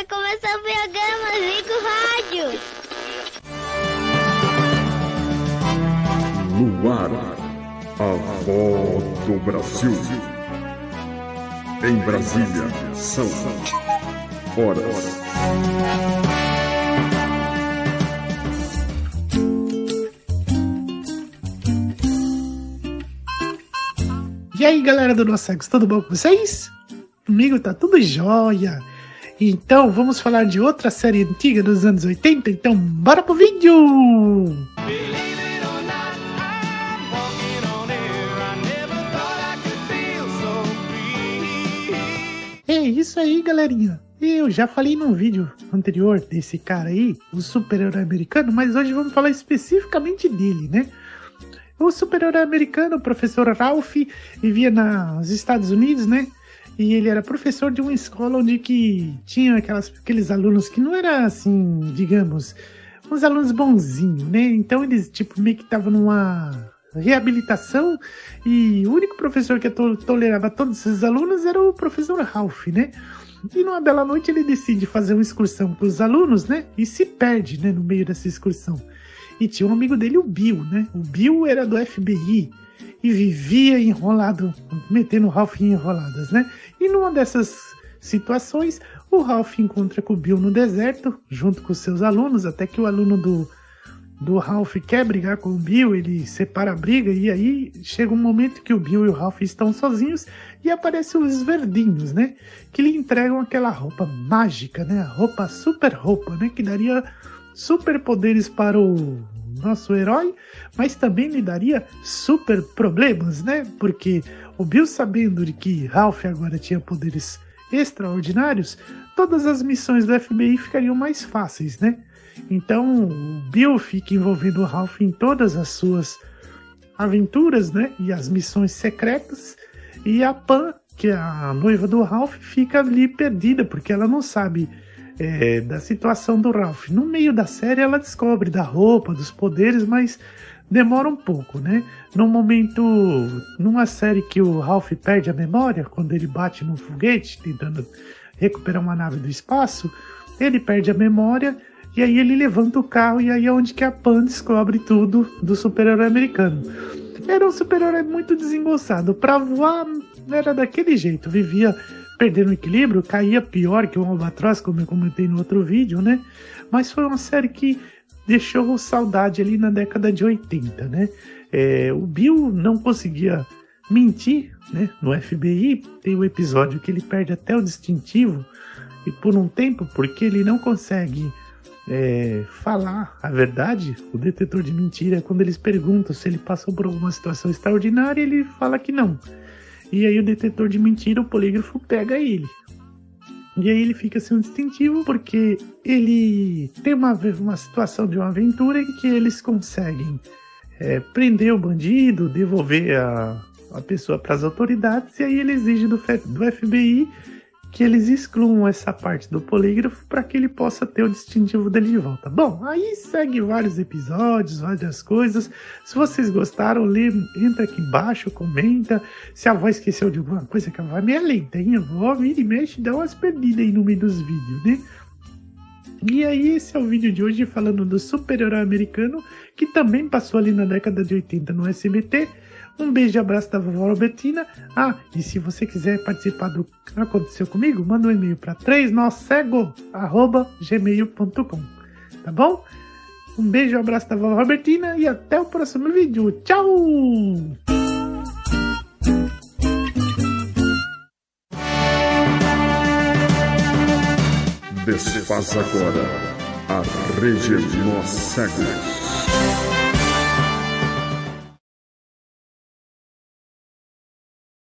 vai começar o programa Zico Rádio. No ar, a voz do Brasil. Em Brasília, são horas. E aí, galera do Nossex, tudo bom com vocês? Comigo tá tudo jóia. Então, vamos falar de outra série antiga dos anos 80? Então, bora pro vídeo! É isso aí, galerinha. Eu já falei num vídeo anterior desse cara aí, o super-herói americano, mas hoje vamos falar especificamente dele, né? O super-herói americano, o professor Ralph, vivia nos Estados Unidos, né? E ele era professor de uma escola onde que tinha aquelas, aqueles alunos que não era assim, digamos, uns alunos bonzinhos, né? Então eles, tipo, meio que estavam numa reabilitação e o único professor que to tolerava todos esses alunos era o professor Ralph, né? E numa bela noite ele decide fazer uma excursão para os alunos, né? E se perde, né, no meio dessa excursão. E tinha um amigo dele, o Bill, né? O Bill era do FBI e vivia enrolado, metendo o Ralph em enroladas, né? E numa dessas situações, o Ralph encontra com o Bill no deserto, junto com seus alunos, até que o aluno do, do Ralph quer brigar com o Bill, ele separa a briga, e aí chega um momento que o Bill e o Ralph estão sozinhos e aparecem os verdinhos, né? Que lhe entregam aquela roupa mágica, né? A roupa super roupa, né? Que daria superpoderes para o nosso herói, mas também lhe daria super problemas, né? Porque o Bill sabendo de que Ralph agora tinha poderes extraordinários, todas as missões do FBI ficariam mais fáceis, né? Então o Bill fica envolvendo o Ralph em todas as suas aventuras, né? E as missões secretas, e a Pan, que é a noiva do Ralph, fica ali perdida, porque ela não sabe é, da situação do Ralph. No meio da série ela descobre da roupa, dos poderes, mas demora um pouco, né? No momento, numa série que o Ralph perde a memória, quando ele bate num foguete tentando recuperar uma nave do espaço, ele perde a memória e aí ele levanta o carro e aí é onde que a Pan descobre tudo do super-herói americano. Era um super-herói muito desengonçado. Pra voar era daquele jeito, vivia perdendo o equilíbrio, caía pior que um albatroz, como eu comentei no outro vídeo, né? Mas foi uma série que deixou saudade ali na década de 80, né? É, o Bill não conseguia mentir, né? No FBI tem um episódio que ele perde até o distintivo e por um tempo, porque ele não consegue é, falar a verdade, o detetor de mentira, quando eles perguntam se ele passou por alguma situação extraordinária, ele fala que não. E aí o detetor de mentira, o polígrafo, pega ele. E aí ele fica sem um distintivo porque ele tem uma, uma situação de uma aventura em que eles conseguem é, prender o bandido, devolver a, a pessoa para as autoridades, e aí ele exige do, do FBI que eles excluam essa parte do polígrafo para que ele possa ter o distintivo dele de volta. Bom, aí segue vários episódios, várias coisas. Se vocês gostaram, lê, entra aqui embaixo, comenta. Se a voz esqueceu de alguma coisa, que a voz é meio hein? A voz vira e mexe dá umas perdidas aí no meio dos vídeos, né? E aí, esse é o vídeo de hoje falando do super-herói americano que também passou ali na década de 80 no SBT um beijo e abraço da vovó Robertina. Ah, e se você quiser participar do que aconteceu comigo, manda um e-mail para 3noscego.gmail.com Tá bom? Um beijo e abraço da vovó Robertina e até o próximo vídeo. Tchau! Desfaz agora a Rede Nós Cegos.